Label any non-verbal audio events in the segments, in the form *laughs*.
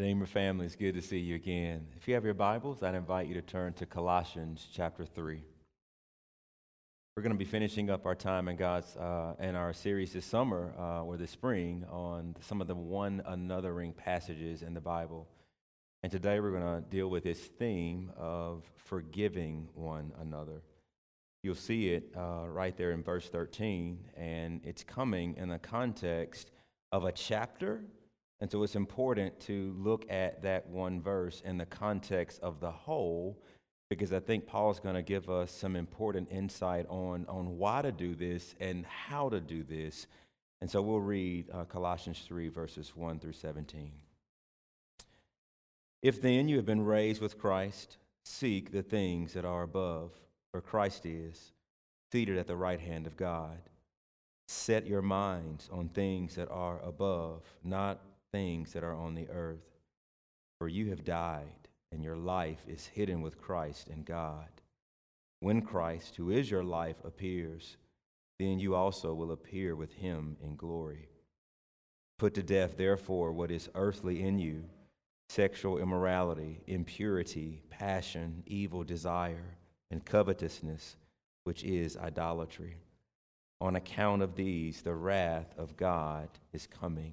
Redeemer family, it's good to see you again. If you have your Bibles, I'd invite you to turn to Colossians chapter 3. We're going to be finishing up our time in God's uh, in our series this summer uh, or this spring on some of the one anothering passages in the Bible. And today we're going to deal with this theme of forgiving one another. You'll see it uh, right there in verse 13, and it's coming in the context of a chapter and so it's important to look at that one verse in the context of the whole, because I think Paul's going to give us some important insight on, on why to do this and how to do this. And so we'll read uh, Colossians 3, verses 1 through 17. If then you have been raised with Christ, seek the things that are above, where Christ is, seated at the right hand of God. Set your minds on things that are above, not things that are on the earth. For you have died, and your life is hidden with Christ in God. When Christ, who is your life, appears, then you also will appear with him in glory. Put to death, therefore, what is earthly in you sexual immorality, impurity, passion, evil desire, and covetousness, which is idolatry. On account of these, the wrath of God is coming.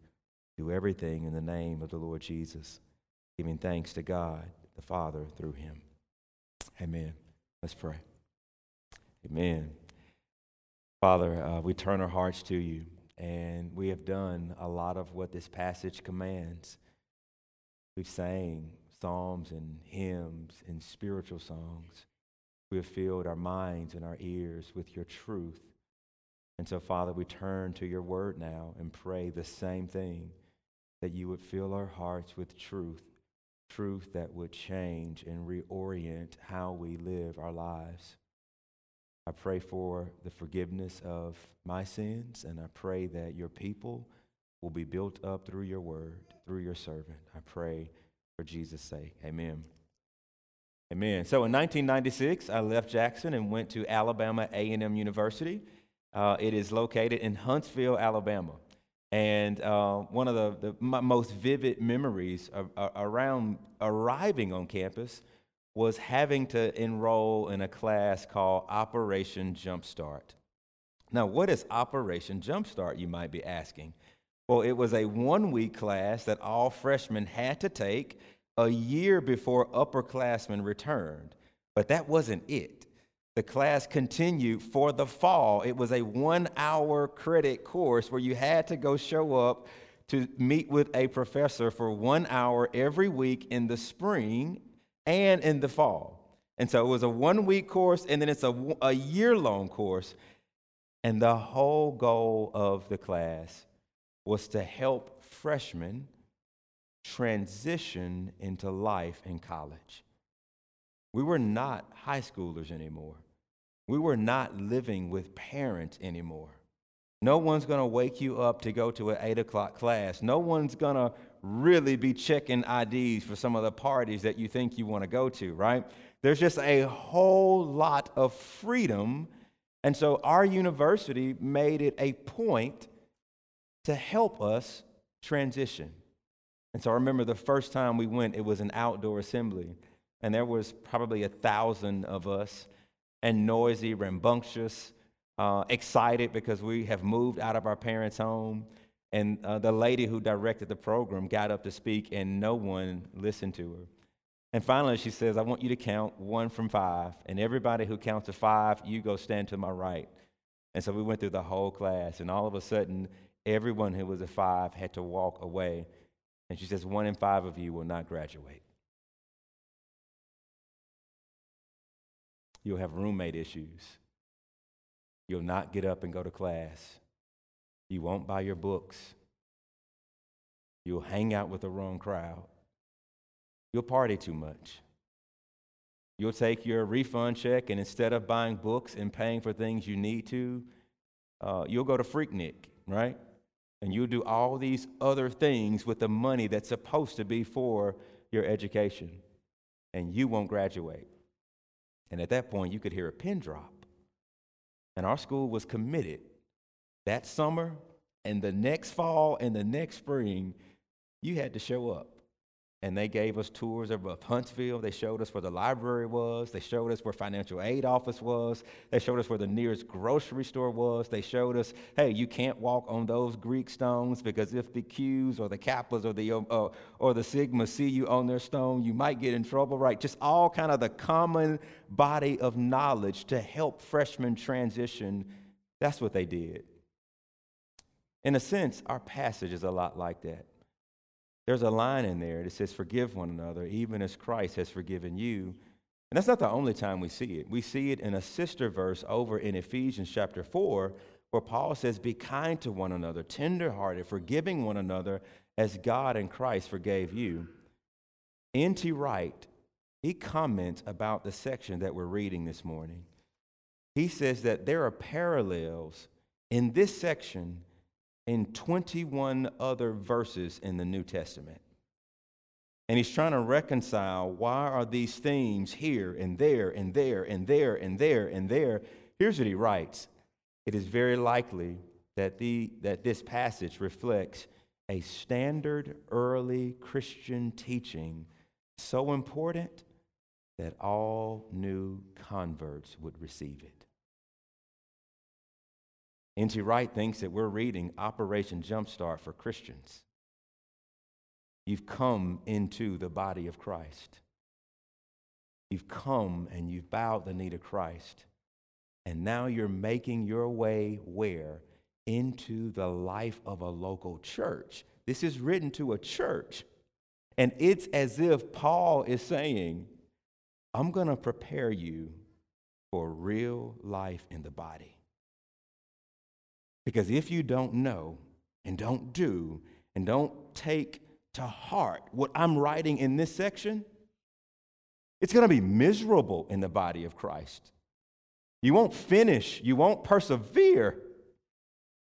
do everything in the name of the Lord Jesus, giving thanks to God the Father through him. Amen. Let's pray. Amen. Father, uh, we turn our hearts to you, and we have done a lot of what this passage commands. We've sang psalms and hymns and spiritual songs. We have filled our minds and our ears with your truth. And so, Father, we turn to your word now and pray the same thing that you would fill our hearts with truth, truth that would change and reorient how we live our lives. I pray for the forgiveness of my sins, and I pray that your people will be built up through your word, through your servant. I pray for Jesus' sake. Amen. Amen. So in 1996, I left Jackson and went to Alabama A&M University. Uh, it is located in Huntsville, Alabama. And uh, one of the, the most vivid memories of, uh, around arriving on campus was having to enroll in a class called Operation Jumpstart. Now, what is Operation Jumpstart, you might be asking? Well, it was a one week class that all freshmen had to take a year before upperclassmen returned. But that wasn't it the class continued for the fall. It was a one hour credit course where you had to go show up to meet with a professor for one hour every week in the spring and in the fall. And so it was a one week course, and then it's a, a year long course. And the whole goal of the class was to help freshmen transition into life in college. We were not high schoolers anymore. We were not living with parents anymore. No one's going to wake you up to go to an 8 o'clock class. No one's going to really be checking IDs for some of the parties that you think you want to go to, right? There's just a whole lot of freedom. And so our university made it a point to help us transition. And so I remember the first time we went, it was an outdoor assembly. And there was probably a thousand of us, and noisy, rambunctious, uh, excited because we have moved out of our parents' home. And uh, the lady who directed the program got up to speak, and no one listened to her. And finally, she says, I want you to count one from five. And everybody who counts to five, you go stand to my right. And so we went through the whole class, and all of a sudden, everyone who was a five had to walk away. And she says, One in five of you will not graduate. You'll have roommate issues. You'll not get up and go to class. You won't buy your books. You'll hang out with the wrong crowd. You'll party too much. You'll take your refund check and instead of buying books and paying for things you need to, uh, you'll go to Freaknik, right? And you'll do all these other things with the money that's supposed to be for your education. And you won't graduate. And at that point, you could hear a pin drop. And our school was committed that summer and the next fall and the next spring, you had to show up and they gave us tours of Huntsville. They showed us where the library was. They showed us where financial aid office was. They showed us where the nearest grocery store was. They showed us, hey, you can't walk on those Greek stones because if the Q's or the Kappas or the uh, or the Sigma see you on their stone, you might get in trouble. Right? Just all kind of the common body of knowledge to help freshmen transition. That's what they did. In a sense, our passage is a lot like that. There's a line in there that says, Forgive one another, even as Christ has forgiven you. And that's not the only time we see it. We see it in a sister verse over in Ephesians chapter 4, where Paul says, Be kind to one another, tenderhearted, forgiving one another as God and Christ forgave you. N.T. Wright, he comments about the section that we're reading this morning. He says that there are parallels in this section in 21 other verses in the New Testament. And he's trying to reconcile why are these themes here and there and there and there and there and there. Here's what he writes It is very likely that, the, that this passage reflects a standard early Christian teaching so important that all new converts would receive it. N.T. Wright thinks that we're reading Operation Jumpstart for Christians. You've come into the body of Christ. You've come and you've bowed the knee to Christ. And now you're making your way where? Into the life of a local church. This is written to a church. And it's as if Paul is saying, I'm going to prepare you for real life in the body. Because if you don't know and don't do and don't take to heart what I'm writing in this section, it's going to be miserable in the body of Christ. You won't finish, you won't persevere.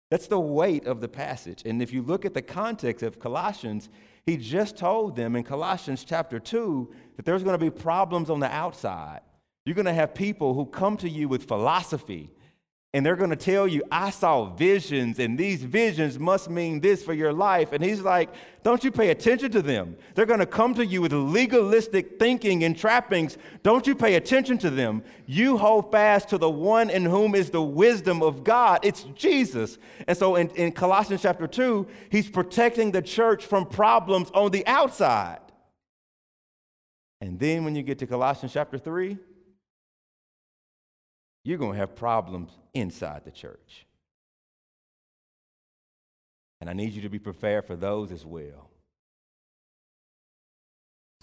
That's the weight of the passage. And if you look at the context of Colossians, he just told them in Colossians chapter 2 that there's going to be problems on the outside. You're going to have people who come to you with philosophy and they're going to tell you, I saw visions, and these visions must mean this for your life. And he's like, Don't you pay attention to them? They're going to come to you with legalistic thinking and trappings. Don't you pay attention to them? You hold fast to the one in whom is the wisdom of God. It's Jesus. And so in, in Colossians chapter 2, he's protecting the church from problems on the outside. And then when you get to Colossians chapter 3, you're going to have problems inside the church. And I need you to be prepared for those as well.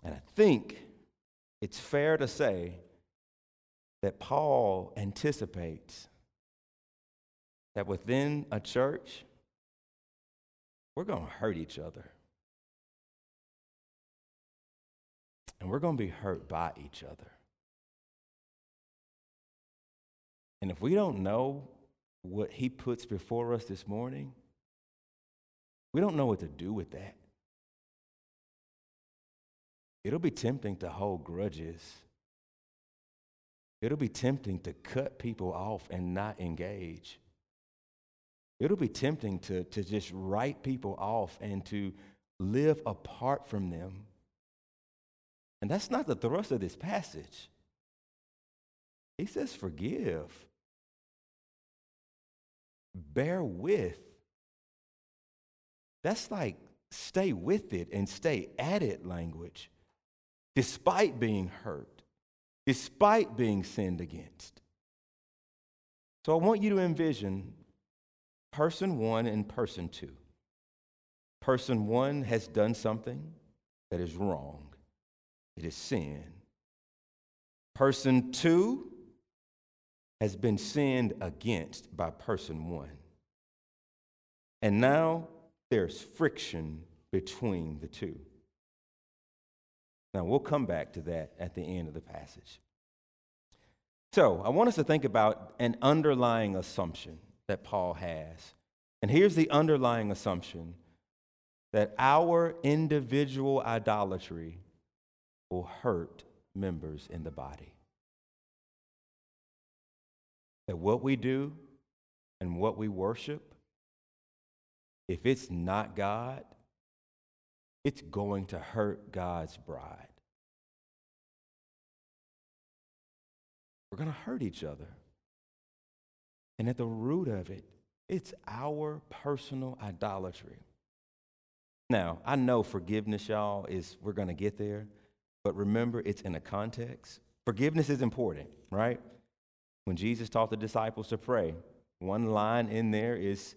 And I think it's fair to say that Paul anticipates that within a church, we're going to hurt each other. And we're going to be hurt by each other. And if we don't know what he puts before us this morning, we don't know what to do with that. It'll be tempting to hold grudges. It'll be tempting to cut people off and not engage. It'll be tempting to, to just write people off and to live apart from them. And that's not the thrust of this passage. He says, forgive, bear with. That's like stay with it and stay at it language, despite being hurt, despite being sinned against. So I want you to envision person one and person two. Person one has done something that is wrong, it is sin. Person two has been sinned against by person one. And now there's friction between the two. Now, we'll come back to that at the end of the passage. So, I want us to think about an underlying assumption that Paul has. And here's the underlying assumption that our individual idolatry will hurt members in the body that what we do and what we worship, if it's not God, it's going to hurt God's bride. We're going to hurt each other. And at the root of it, it's our personal idolatry. Now, I know forgiveness, y'all, is we're going to get there, but remember, it's in a context. Forgiveness is important, right? When Jesus taught the disciples to pray, one line in there is,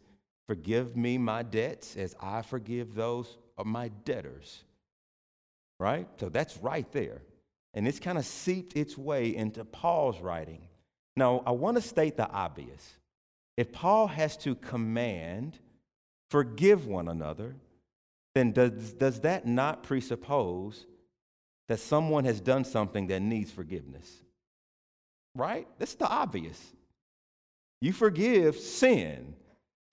Forgive me my debts as I forgive those of my debtors. Right? So that's right there. And it's kind of seeped its way into Paul's writing. Now, I want to state the obvious. If Paul has to command, forgive one another, then does, does that not presuppose that someone has done something that needs forgiveness? Right? That's the obvious. You forgive sin.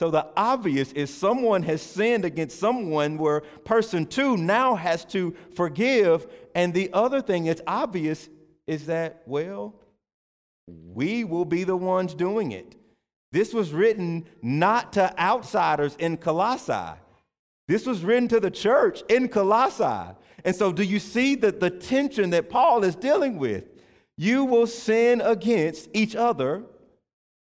So the obvious is someone has sinned against someone where person two now has to forgive. And the other thing that's obvious is that, well, we will be the ones doing it. This was written not to outsiders in Colossae. This was written to the church in Colossae. And so, do you see the, the tension that Paul is dealing with? You will sin against each other,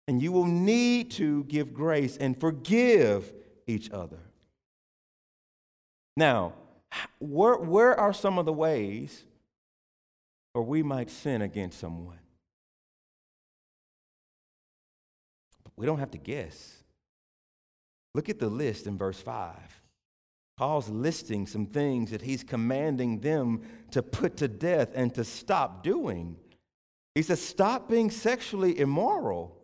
and you will need to give grace and forgive each other. Now, where, where are some of the ways where we might sin against someone? We don't have to guess. Look at the list in verse 5. Paul's listing some things that he's commanding them to put to death and to stop doing. He says, stop being sexually immoral.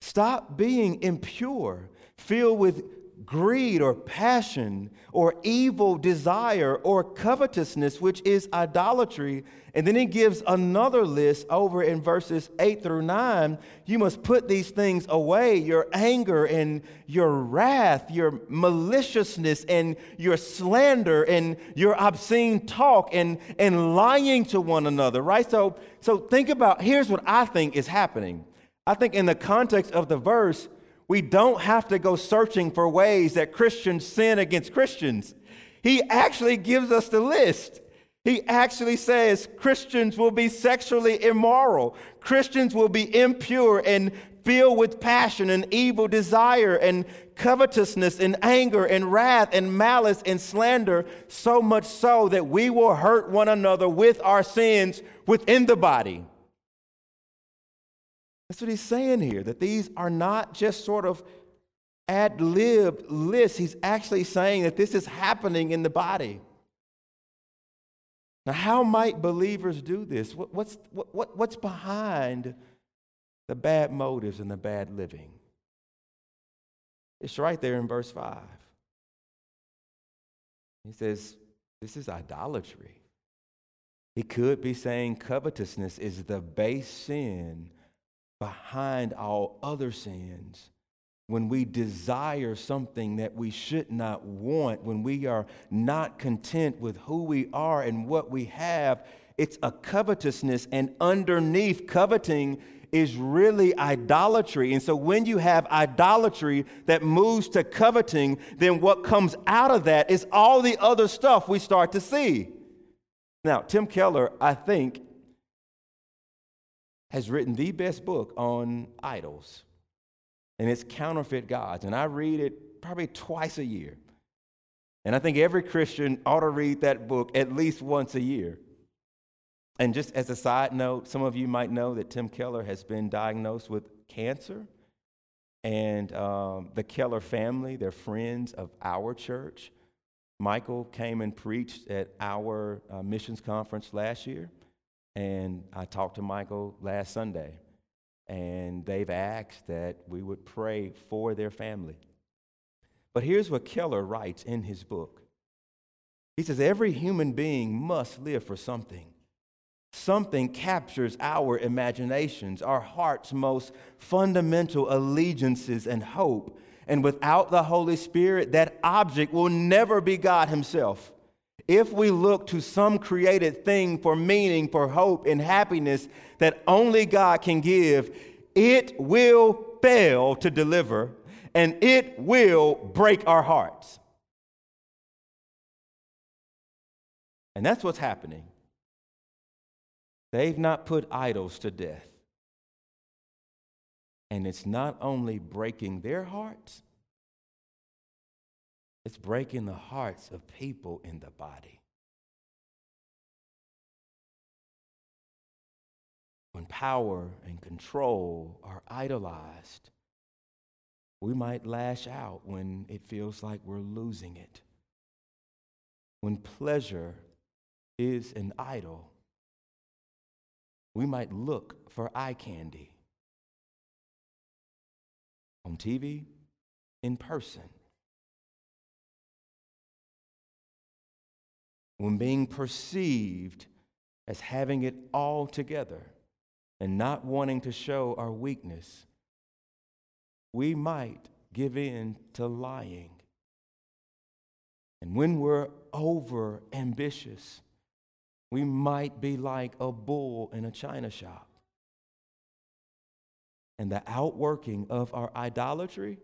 Stop being impure, filled with greed or passion or evil desire or covetousness, which is idolatry. And then he gives another list over in verses 8 through 9. You must put these things away your anger and your wrath, your maliciousness and your slander and your obscene talk and, and lying to one another, right? So, so think about here's what I think is happening. I think in the context of the verse, we don't have to go searching for ways that Christians sin against Christians. He actually gives us the list. He actually says Christians will be sexually immoral, Christians will be impure and filled with passion and evil desire and covetousness and anger and wrath and malice and slander, so much so that we will hurt one another with our sins within the body. That's what he's saying here, that these are not just sort of ad lib lists. He's actually saying that this is happening in the body. Now, how might believers do this? What, what's, what, what's behind the bad motives and the bad living? It's right there in verse 5. He says, This is idolatry. He could be saying covetousness is the base sin behind all other sins. when we desire something that we should not want, when we are not content with who we are and what we have, it's a covetousness. And underneath coveting is really idolatry. And so when you have idolatry that moves to coveting, then what comes out of that is all the other stuff we start to see. Now, Tim Keller, I think, has written the best book on idols, and it's Counterfeit Gods. And I read it probably twice a year. And I think every Christian ought to read that book at least once a year. And just as a side note, some of you might know that Tim Keller has been diagnosed with cancer. And um, the Keller family, they're friends of our church. Michael came and preached at our uh, missions conference last year. And I talked to Michael last Sunday. And they've asked that we would pray for their family. But here's what Keller writes in his book He says, Every human being must live for something something captures our imaginations, our heart's most fundamental allegiances and hope. And without the Holy Spirit, that object will never be God Himself. If we look to some created thing for meaning, for hope, and happiness that only God can give, it will fail to deliver and it will break our hearts. And that's what's happening. They've not put idols to death. And it's not only breaking their hearts, it's breaking the hearts of people in the body. When power and control are idolized, we might lash out when it feels like we're losing it. When pleasure is an idol, we might look for eye candy on TV, in person. When being perceived as having it all together and not wanting to show our weakness, we might give in to lying. And when we're over ambitious, we might be like a bull in a china shop. And the outworking of our idolatry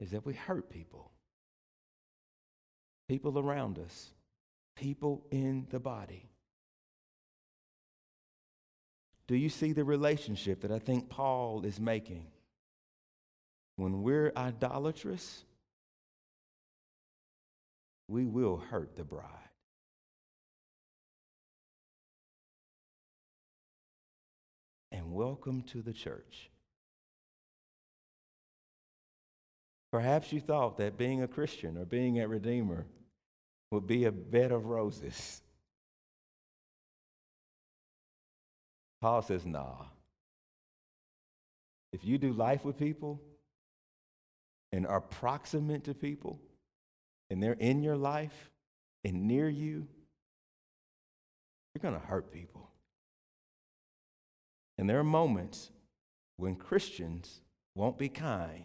is that we hurt people, people around us, people in the body. Do you see the relationship that I think Paul is making? When we're idolatrous, we will hurt the bride. and welcome to the church. Perhaps you thought that being a Christian or being a Redeemer would be a bed of roses. Paul says, nah. If you do life with people and are proximate to people and they're in your life and near you, you're going to hurt people. And there are moments when Christians won't be kind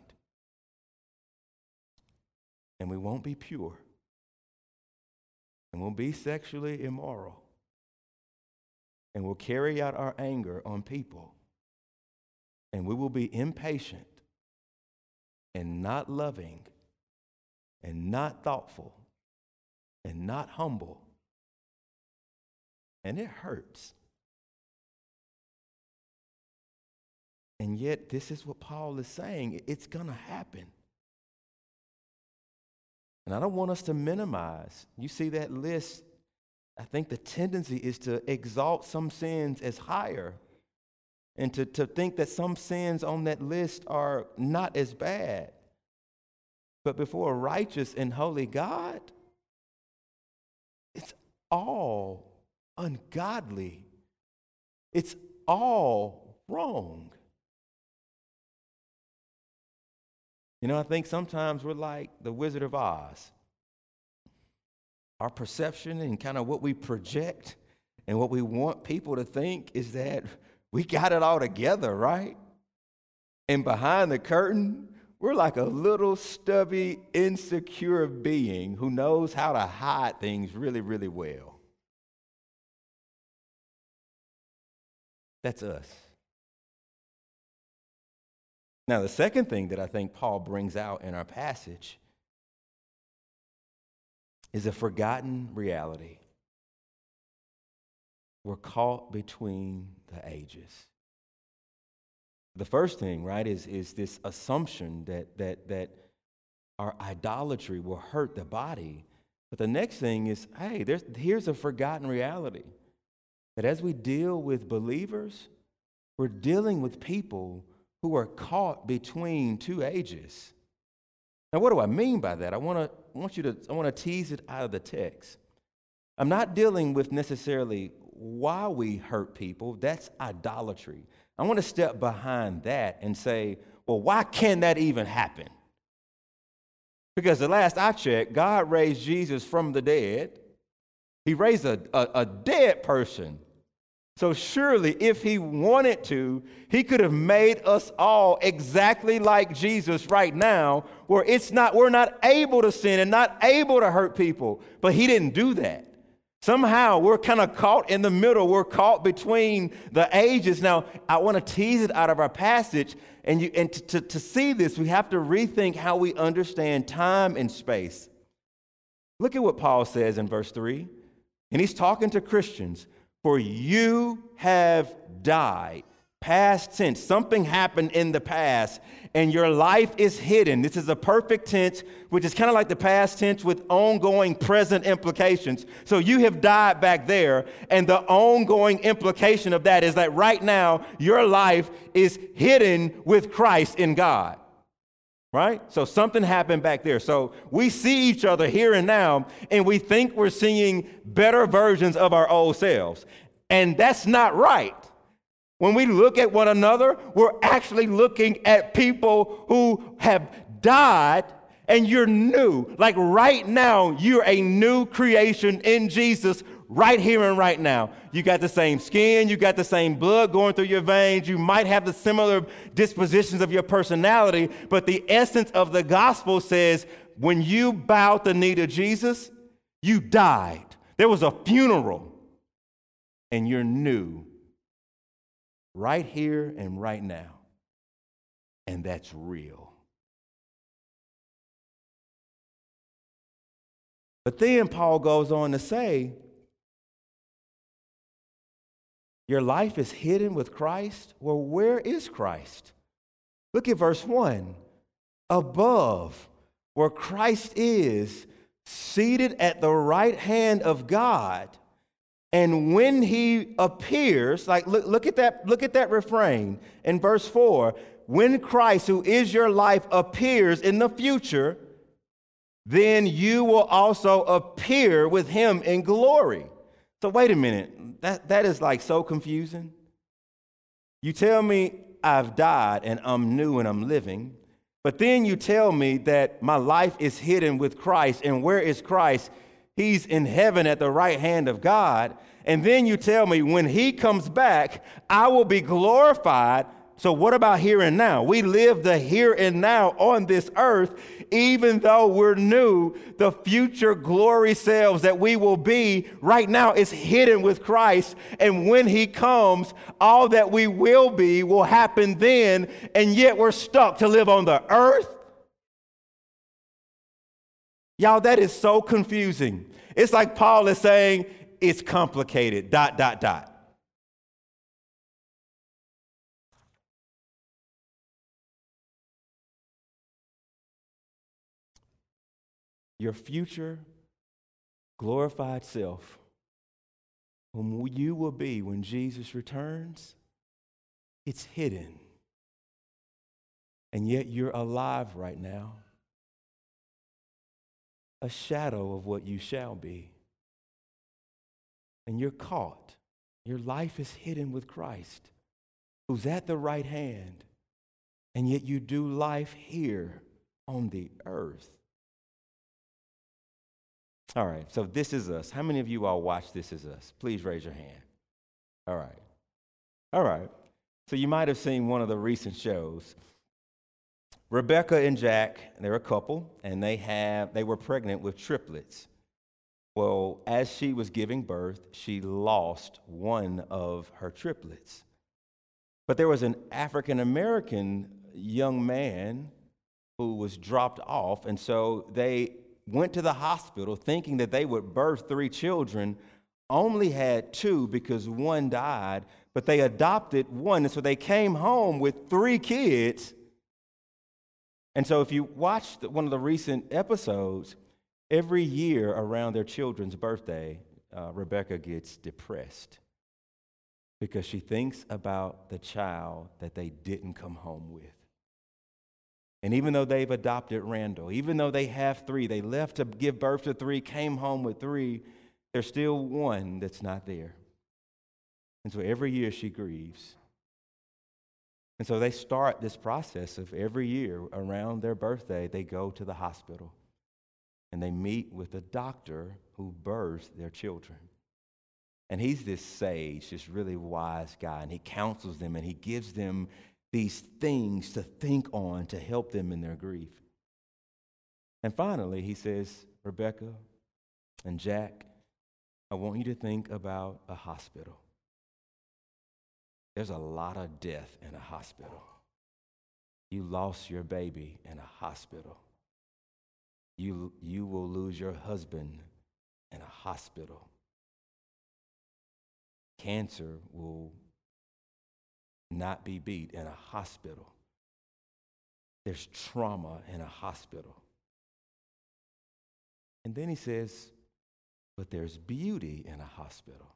and we won't be pure and we'll be sexually immoral and we'll carry out our anger on people and we will be impatient and not loving and not thoughtful and not humble. And it hurts. And yet, this is what Paul is saying it's going to happen. And I don't want us to minimize. You see that list, I think the tendency is to exalt some sins as higher and to, to think that some sins on that list are not as bad. But before a righteous and holy God, it's all ungodly. It's all wrong. You know, I think sometimes we're like the Wizard of Oz. Our perception and kind of what we project and what we want people to think is that we got it all together, right? And behind the curtain, we're like a little stubby, insecure being who knows how to hide things really, really well. That's us. Now, the second thing that I think Paul brings out in our passage is a forgotten reality. We're caught between the ages. The first thing, right, is, is this assumption that, that, that our idolatry will hurt the body. But the next thing is hey, there's, here's a forgotten reality that as we deal with believers, we're dealing with people who are caught between two ages. Now, what do I mean by that? I, wanna, I want you to I want to tease it out of the text. I'm not dealing with necessarily why we hurt people. That's idolatry. I want to step behind that and say, well, why can that even happen? Because the last I checked, God raised Jesus from the dead. He raised a, a, a dead person so surely, if he wanted to, he could have made us all exactly like Jesus right now, where it's not, we're not able to sin and not able to hurt people. But he didn't do that. Somehow we're kind of caught in the middle. We're caught between the ages. Now, I want to tease it out of our passage. And, you, and to, to, to see this, we have to rethink how we understand time and space. Look at what Paul says in verse 3. And he's talking to Christians. For you have died. Past tense. Something happened in the past and your life is hidden. This is a perfect tense, which is kind of like the past tense with ongoing present implications. So you have died back there, and the ongoing implication of that is that right now your life is hidden with Christ in God right? So something happened back there. So we see each other here and now, and we think we're seeing better versions of our old selves. And that's not right. When we look at one another, we're actually looking at people who have died and you're new. Like right now, you're a new creation in Jesus right here and right now. You got the same skin, you got the same blood going through your veins, you might have the similar dispositions of your personality, but the essence of the gospel says when you bowed the knee to Jesus, you died. There was a funeral, and you're new right here and right now. And that's real. But then Paul goes on to say, Your life is hidden with Christ? Well, where is Christ? Look at verse 1. Above, where Christ is, seated at the right hand of God. And when he appears, like look, look, at that, look at that refrain in verse 4. When Christ, who is your life, appears in the future, then you will also appear with him in glory. So wait a minute that, that is like so confusing. You tell me I've died and I'm new and I'm living, but then you tell me that my life is hidden with Christ, and where is Christ? He's in heaven at the right hand of God. And then you tell me when he comes back, I will be glorified so, what about here and now? We live the here and now on this earth, even though we're new, the future glory selves that we will be right now is hidden with Christ. And when He comes, all that we will be will happen then, and yet we're stuck to live on the earth. Y'all, that is so confusing. It's like Paul is saying, it's complicated, dot, dot, dot. Your future glorified self, whom you will be when Jesus returns, it's hidden. And yet you're alive right now, a shadow of what you shall be. And you're caught. Your life is hidden with Christ, who's at the right hand. And yet you do life here on the earth. All right, so this is us. How many of you all watch This Is Us? Please raise your hand. All right. All right. So you might have seen one of the recent shows. Rebecca and Jack, they're a couple, and they have they were pregnant with triplets. Well, as she was giving birth, she lost one of her triplets. But there was an African American young man who was dropped off, and so they went to the hospital thinking that they would birth three children, only had two because one died, but they adopted one. And so they came home with three kids. And so if you watch one of the recent episodes, every year around their children's birthday, uh, Rebecca gets depressed because she thinks about the child that they didn't come home with. And even though they've adopted Randall, even though they have three, they left to give birth to three, came home with three, there's still one that's not there. And so every year she grieves. And so they start this process of every year around their birthday, they go to the hospital and they meet with a doctor who births their children. And he's this sage, this really wise guy, and he counsels them and he gives them these things to think on to help them in their grief. And finally, he says, Rebecca and Jack, I want you to think about a hospital. There's a lot of death in a hospital. You lost your baby in a hospital. You, you will lose your husband in a hospital. Cancer will not be beat in a hospital. There's trauma in a hospital. And then he says, but there's beauty in a hospital.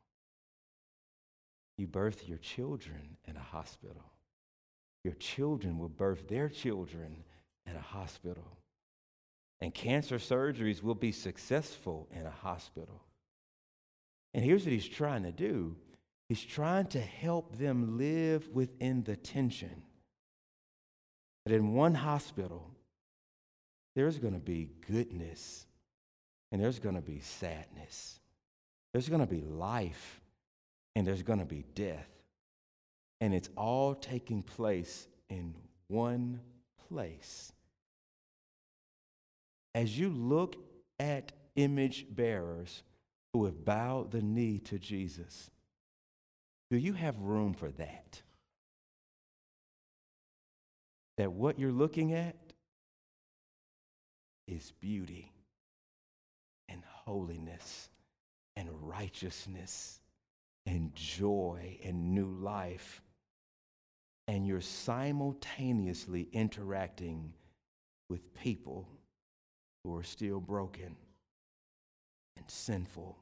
You birth your children in a hospital. Your children will birth their children in a hospital. And cancer surgeries will be successful in a hospital. And here's what he's trying to do He's trying to help them live within the tension that in one hospital, there's going to be goodness and there's going to be sadness. There's going to be life and there's going to be death. And it's all taking place in one place. As you look at image bearers who have bowed the knee to Jesus, do you have room for that? That what you're looking at is beauty and holiness and righteousness and joy and new life. And you're simultaneously interacting with people who are still broken and sinful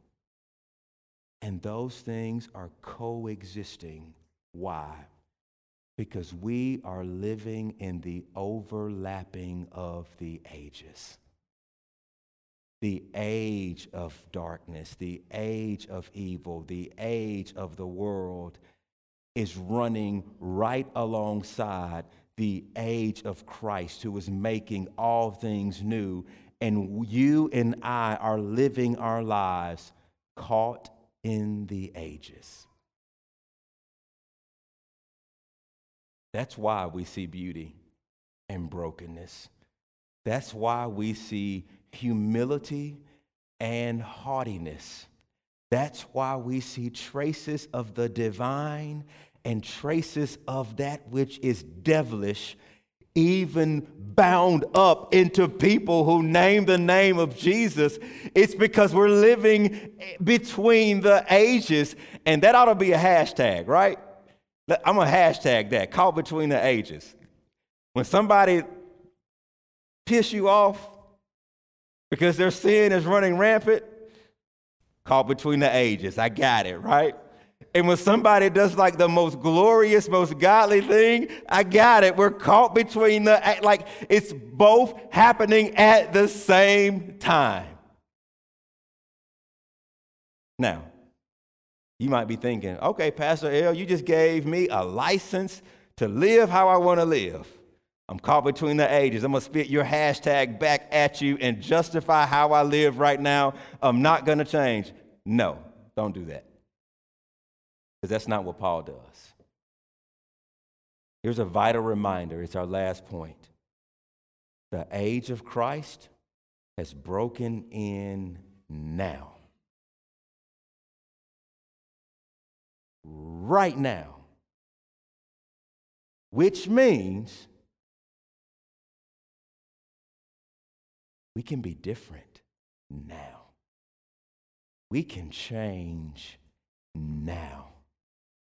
and those things are coexisting. Why? Because we are living in the overlapping of the ages. The age of darkness, the age of evil, the age of the world is running right alongside the age of Christ, who is making all things new. And you and I are living our lives caught in the ages. That's why we see beauty and brokenness. That's why we see humility and haughtiness. That's why we see traces of the divine and traces of that which is devilish even bound up into people who name the name of Jesus, it's because we're living between the ages. And that ought to be a hashtag, right? I'm going to hashtag that, caught between the ages. When somebody piss you off because their sin is running rampant, caught between the ages. I got it, right? And when somebody does like the most glorious, most godly thing, I got it. We're caught between the, like, it's both happening at the same time. Now, you might be thinking, okay, Pastor L, you just gave me a license to live how I want to live. I'm caught between the ages. I'm going to spit your hashtag back at you and justify how I live right now. I'm not going to change. No, don't do that. Because that's not what Paul does. Here's a vital reminder it's our last point. The age of Christ has broken in now. Right now. Which means we can be different now. We can change now.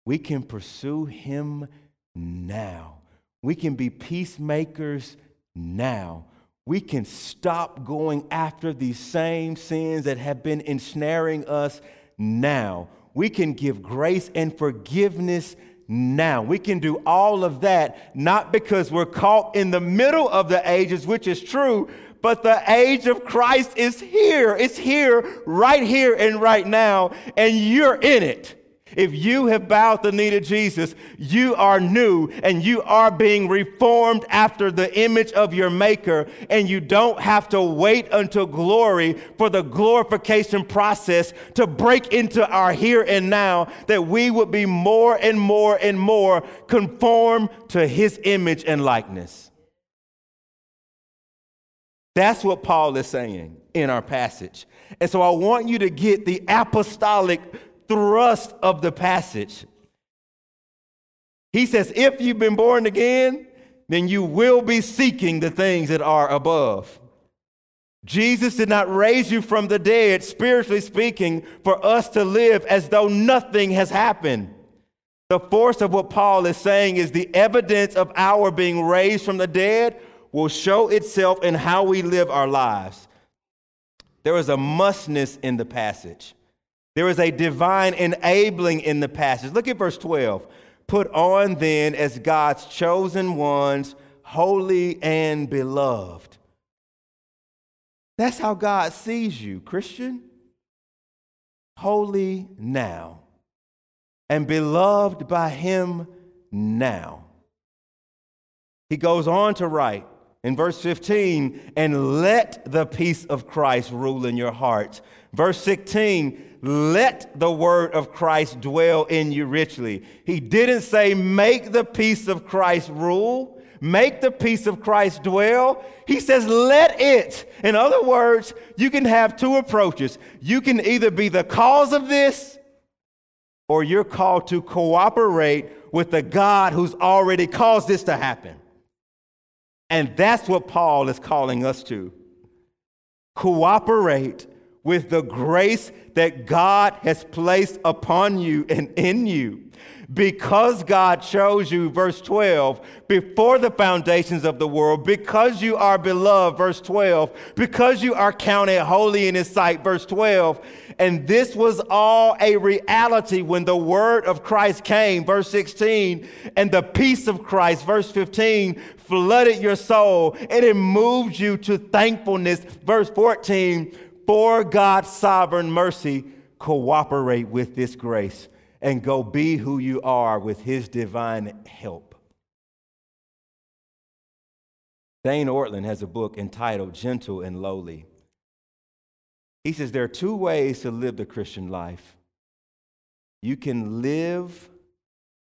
We can pursue Him now. We can be peacemakers now. We can stop going after these same sins that have been ensnaring us now. We can give grace and forgiveness now. We can do all of that not because we're caught in the middle of the ages, which is true, but the age of Christ is here. It's here, right here and right now, and you're in it. If you have bowed the knee to Jesus, you are new and you are being reformed after the image of your Maker, and you don't have to wait until glory for the glorification process to break into our here and now, that we would be more and more and more conformed to His image and likeness. That's what Paul is saying in our passage. And so I want you to get the apostolic thrust of the passage. He says, if you've been born again, then you will be seeking the things that are above. Jesus did not raise you from the dead, spiritually speaking, for us to live as though nothing has happened. The force of what Paul is saying is the evidence of our being raised from the dead will show itself in how we live our lives. There is a mustness in the passage. There is a divine enabling in the passage. Look at verse 12. Put on then as God's chosen ones, holy and beloved. That's how God sees you, Christian. Holy now, and beloved by Him now. He goes on to write in verse 15, and let the peace of Christ rule in your hearts. Verse 16, let the word of Christ dwell in you richly. He didn't say, make the peace of Christ rule, make the peace of Christ dwell. He says, let it. In other words, you can have two approaches. You can either be the cause of this, or you're called to cooperate with the God who's already caused this to happen. And that's what Paul is calling us to. Cooperate with the grace that God has placed upon you and in you. Because God chose you, verse 12, before the foundations of the world, because you are beloved, verse 12, because you are counted holy in His sight, verse 12. And this was all a reality when the word of Christ came, verse 16, and the peace of Christ, verse 15, flooded your soul and it moved you to thankfulness, verse 14 for God's sovereign mercy, cooperate with this grace and go be who you are with His divine help. Dane Ortlund has a book entitled Gentle and Lowly. He says there are two ways to live the Christian life. You can live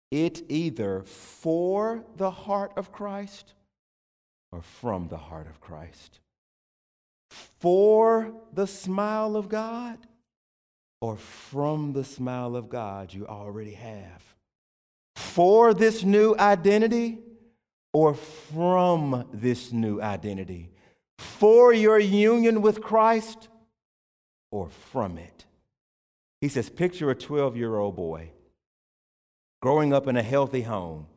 it either for the heart of Christ or from the heart of Christ for the smile of God or from the smile of God you already have? For this new identity or from this new identity? For your union with Christ or from it? He says, picture a 12 year old boy growing up in a healthy home.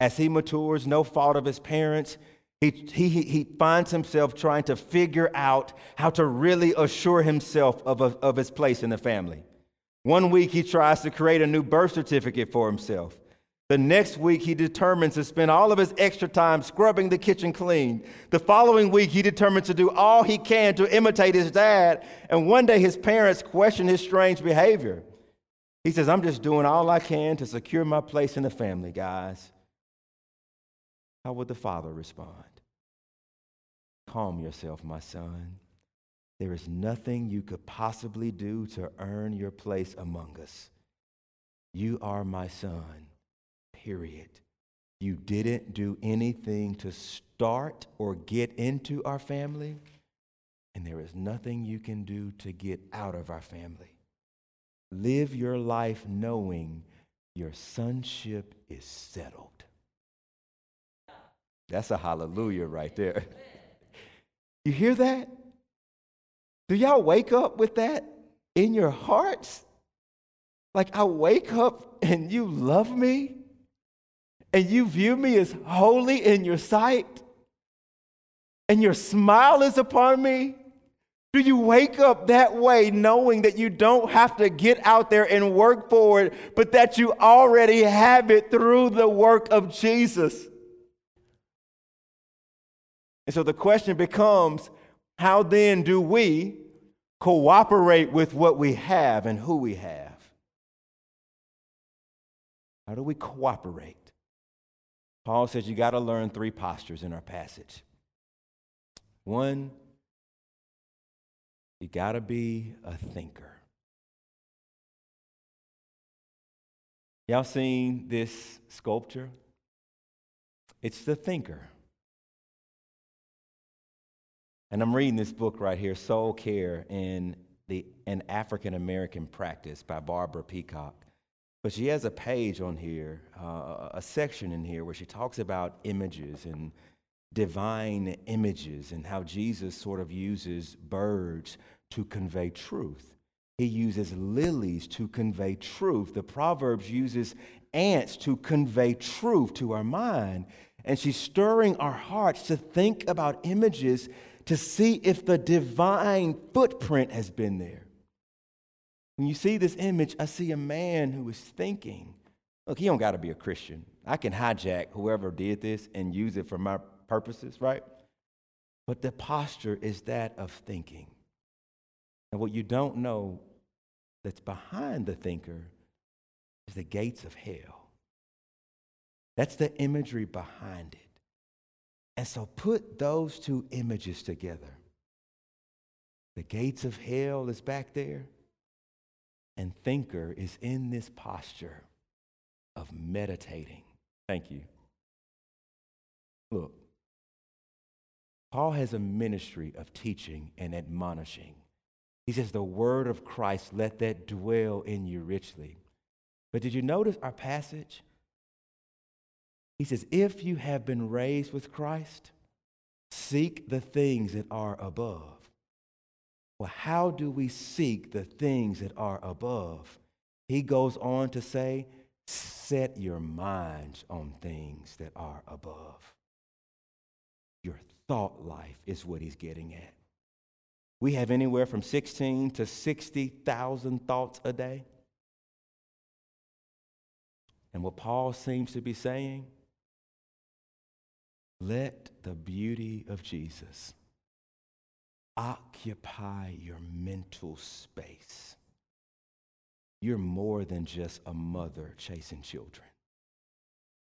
As he matures, no fault of his parents, he, he, he finds himself trying to figure out how to really assure himself of, a, of his place in the family. One week, he tries to create a new birth certificate for himself. The next week, he determines to spend all of his extra time scrubbing the kitchen clean. The following week, he determines to do all he can to imitate his dad. And one day, his parents question his strange behavior. He says, I'm just doing all I can to secure my place in the family, guys. How would the father respond? Calm yourself, my son. There is nothing you could possibly do to earn your place among us. You are my son, period. you didn't do anything to start or get into our family, and there is nothing you can do to get out of our family. Live your life knowing your sonship is settled. That's a hallelujah right there. You hear that? Do y'all wake up with that in your hearts? Like, I wake up and you love me and you view me as holy in your sight and your smile is upon me. Do you wake up that way knowing that you don't have to get out there and work for it, but that you already have it through the work of Jesus? And so the question becomes how then do we cooperate with what we have and who we have? How do we cooperate? Paul says you got to learn three postures in our passage. One, you got to be a thinker. Y'all seen this sculpture? It's the thinker. And I'm reading this book right here, Soul Care in the an African American Practice by Barbara Peacock. But she has a page on here, uh, a section in here where she talks about images and divine images and how Jesus sort of uses birds to convey truth. He uses lilies to convey truth. The Proverbs uses ants to convey truth to our mind. And she's stirring our hearts to think about images to see if the divine footprint has been there. When you see this image, I see a man who is thinking. Look, he don't got to be a Christian. I can hijack whoever did this and use it for my purposes, right? But the posture is that of thinking. And what you don't know that's behind the thinker is the gates of hell. That's the imagery behind it. And so put those two images together. The gates of hell is back there, and thinker is in this posture of meditating. Thank you. Look, Paul has a ministry of teaching and admonishing. He says, The word of Christ, let that dwell in you richly. But did you notice our passage? He says, If you have been raised with Christ, seek the things that are above. Well, how do we seek the things that are above? He goes on to say, Set your minds on things that are above. Your thought life is what he's getting at. We have anywhere from 16 to 60,000 thoughts a day. And what Paul seems to be saying let the beauty of Jesus occupy your mental space. You're more than just a mother chasing children.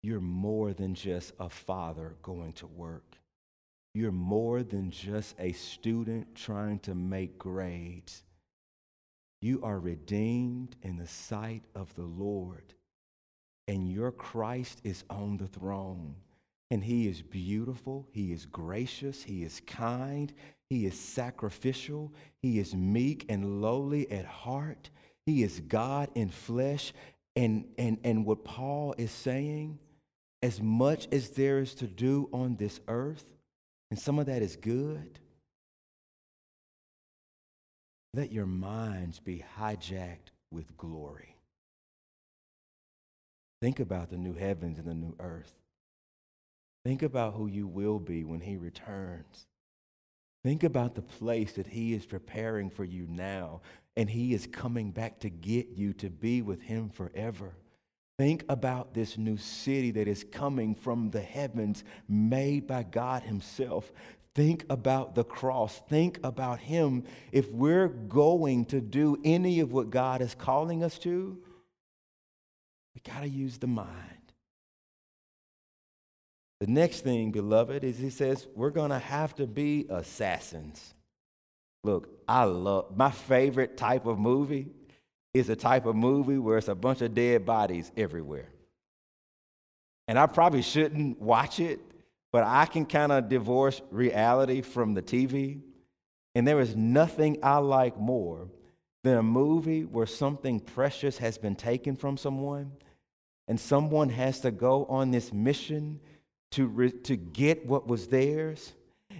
You're more than just a father going to work. You're more than just a student trying to make grades. You are redeemed in the sight of the Lord, and your Christ is on the throne. And he is beautiful, he is gracious, he is kind, he is sacrificial, he is meek and lowly at heart, he is God in flesh. And, and, and what Paul is saying, as much as there is to do on this earth, and some of that is good, let your minds be hijacked with glory. Think about the new heavens and the new earth. Think about who you will be when he returns. Think about the place that he is preparing for you now, and he is coming back to get you to be with him forever. Think about this new city that is coming from the heavens, made by God Himself. Think about the cross. Think about Him. If we're going to do any of what God is calling us to, we got to use the mind. The next thing, beloved, is he says we're going to have to be assassins. Look, I love my favorite type of movie is a type of movie where it's a bunch of dead bodies everywhere. and I probably shouldn't watch it, but I can kind of divorce reality from the TV. And there is nothing I like more than a movie where something precious has been taken from someone and someone has to go on this mission to, re- to get what was theirs.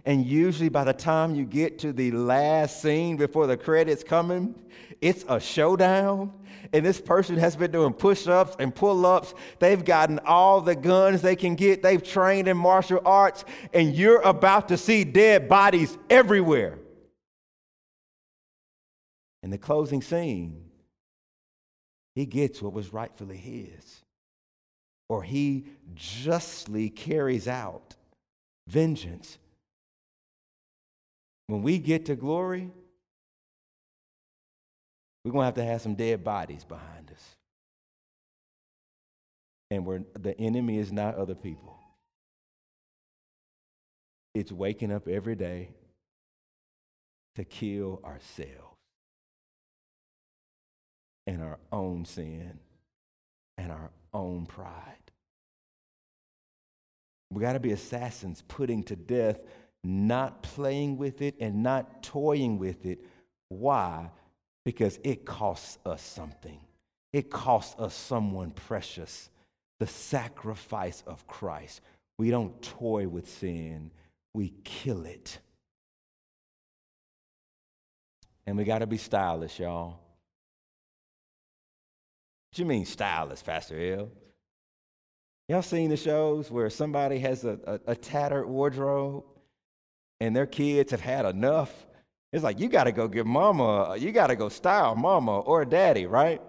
And usually, by the time you get to the last scene before the credits coming, it's a showdown. And this person has been doing push ups and pull ups. They've gotten all the guns they can get. They've trained in martial arts. And you're about to see dead bodies everywhere. In the closing scene, he gets what was rightfully his, or he justly carries out vengeance. When we get to glory, we're going to have to have some dead bodies behind us. And we're, the enemy is not other people, it's waking up every day to kill ourselves and our own sin and our own pride. We got to be assassins putting to death, not playing with it and not toying with it. Why? Because it costs us something. It costs us someone precious. The sacrifice of Christ. We don't toy with sin, we kill it. And we got to be stylish, y'all. What you mean stylish, Pastor L? Y'all seen the shows where somebody has a, a, a tattered wardrobe and their kids have had enough? It's like you got to go give mama, you got to go style mama or daddy, right?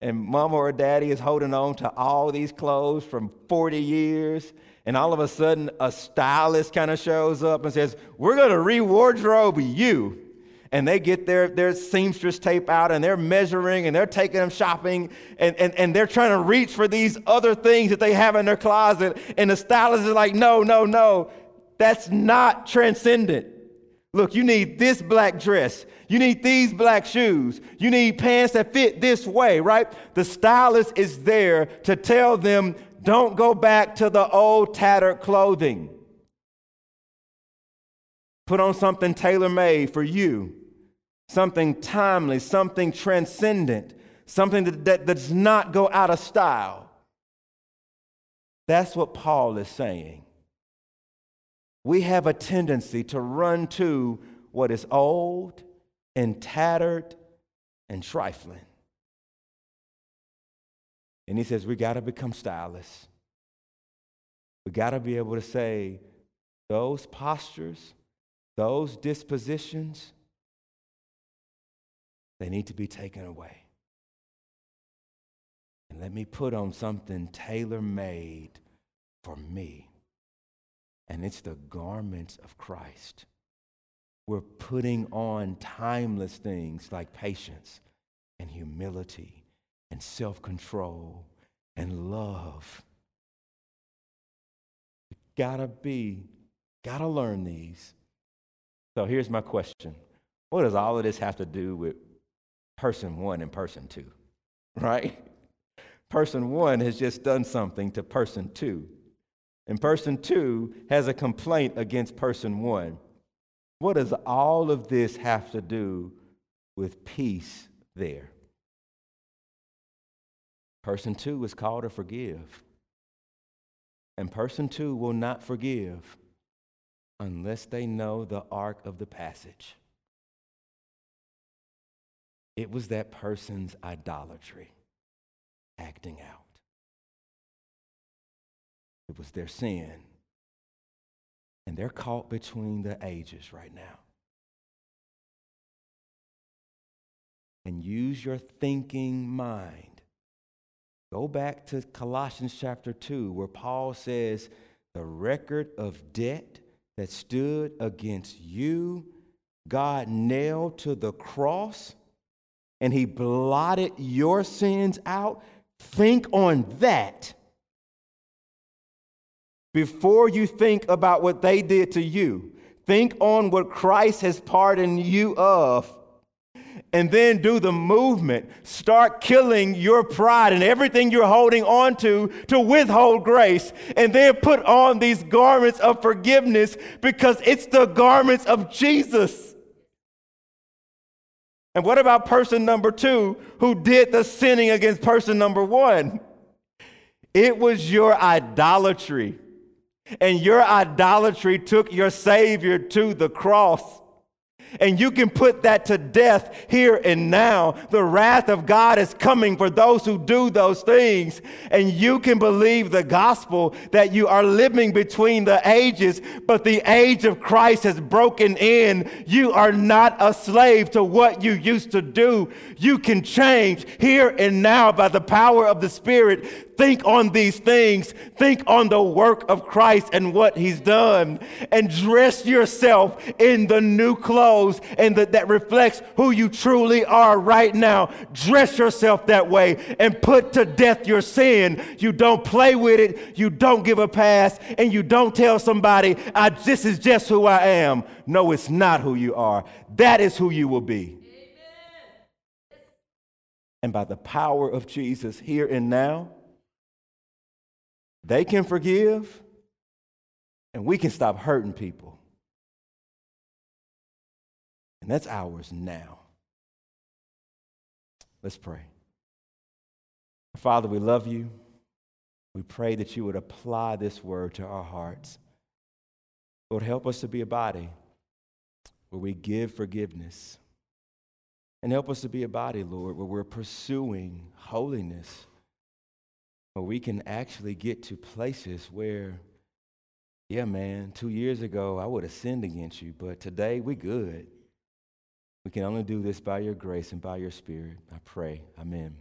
And mama or daddy is holding on to all these clothes from 40 years. And all of a sudden, a stylist kind of shows up and says, We're going to re wardrobe you and they get their, their seamstress tape out and they're measuring and they're taking them shopping and, and, and they're trying to reach for these other things that they have in their closet. And the stylist is like, no, no, no, that's not transcendent. Look, you need this black dress. You need these black shoes. You need pants that fit this way, right? The stylist is there to tell them, don't go back to the old tattered clothing. Put on something tailor made for you something timely, something transcendent, something that, that, does not go out of style. That's what Paul is saying. We have a tendency to run to what is old and tattered and trifling. And he says, we got to become stylists. We got to be able to say, those postures, those dispositions, they need to be taken away. And let me put on something tailor made for me. And it's the garments of Christ. We're putting on timeless things like patience and humility and self control and love. You gotta be, gotta learn these. So here's my question What does all of this have to do with person one and person two, *laughs* right? Person one has just done something to person two, and person two has a complaint against person one. What does all of this have to do with peace there? Person two is called to forgive. And person two will not forgive unless they know the arc of the passage. It was that person's idolatry acting out. It was their sin. And they're caught between the ages right now. And use your thinking mind. Go back to Colossians chapter 2, where Paul says, The record of debt that stood against you, God nailed to the cross and he blotted your sins out, think on that before you think about what they did to you. Think on what Christ has pardoned you of. And then do the movement. Start killing your pride and everything you're holding on to to withhold grace. And then put on these garments of forgiveness because it's the garments of Jesus. And what about person number two who did the sinning against person number one? It was your idolatry. And your idolatry took your Savior to the cross. And you can put that to death here and now. The wrath of God is coming for those who do those things. And you can believe the gospel that you are living between the ages, but the age of Christ has broken in. You are not a slave to what you used to do. You can change here and now by the power of the Spirit Think on these things. Think on the work of Christ and what he's done. And dress yourself in the new clothes and the, that reflects who you truly are right now. Dress yourself that way and put to death your sin. You don't play with it. You don't give a pass. And you don't tell somebody, I, this is just who I am. No, it's not who you are. That is who you will be. Amen. And by the power of Jesus here and now, they can forgive, and we can stop hurting people. And that's ours now. Let's pray. Father, we love you. We pray that you would apply this word to our hearts. Lord, help us to be a body where we give forgiveness. And help us to be a body, Lord, where we're pursuing holiness where we can actually get to places where, yeah, man, two years ago I would have sinned against you, but today we good. We can only do this by your grace and by your spirit. I pray. Amen.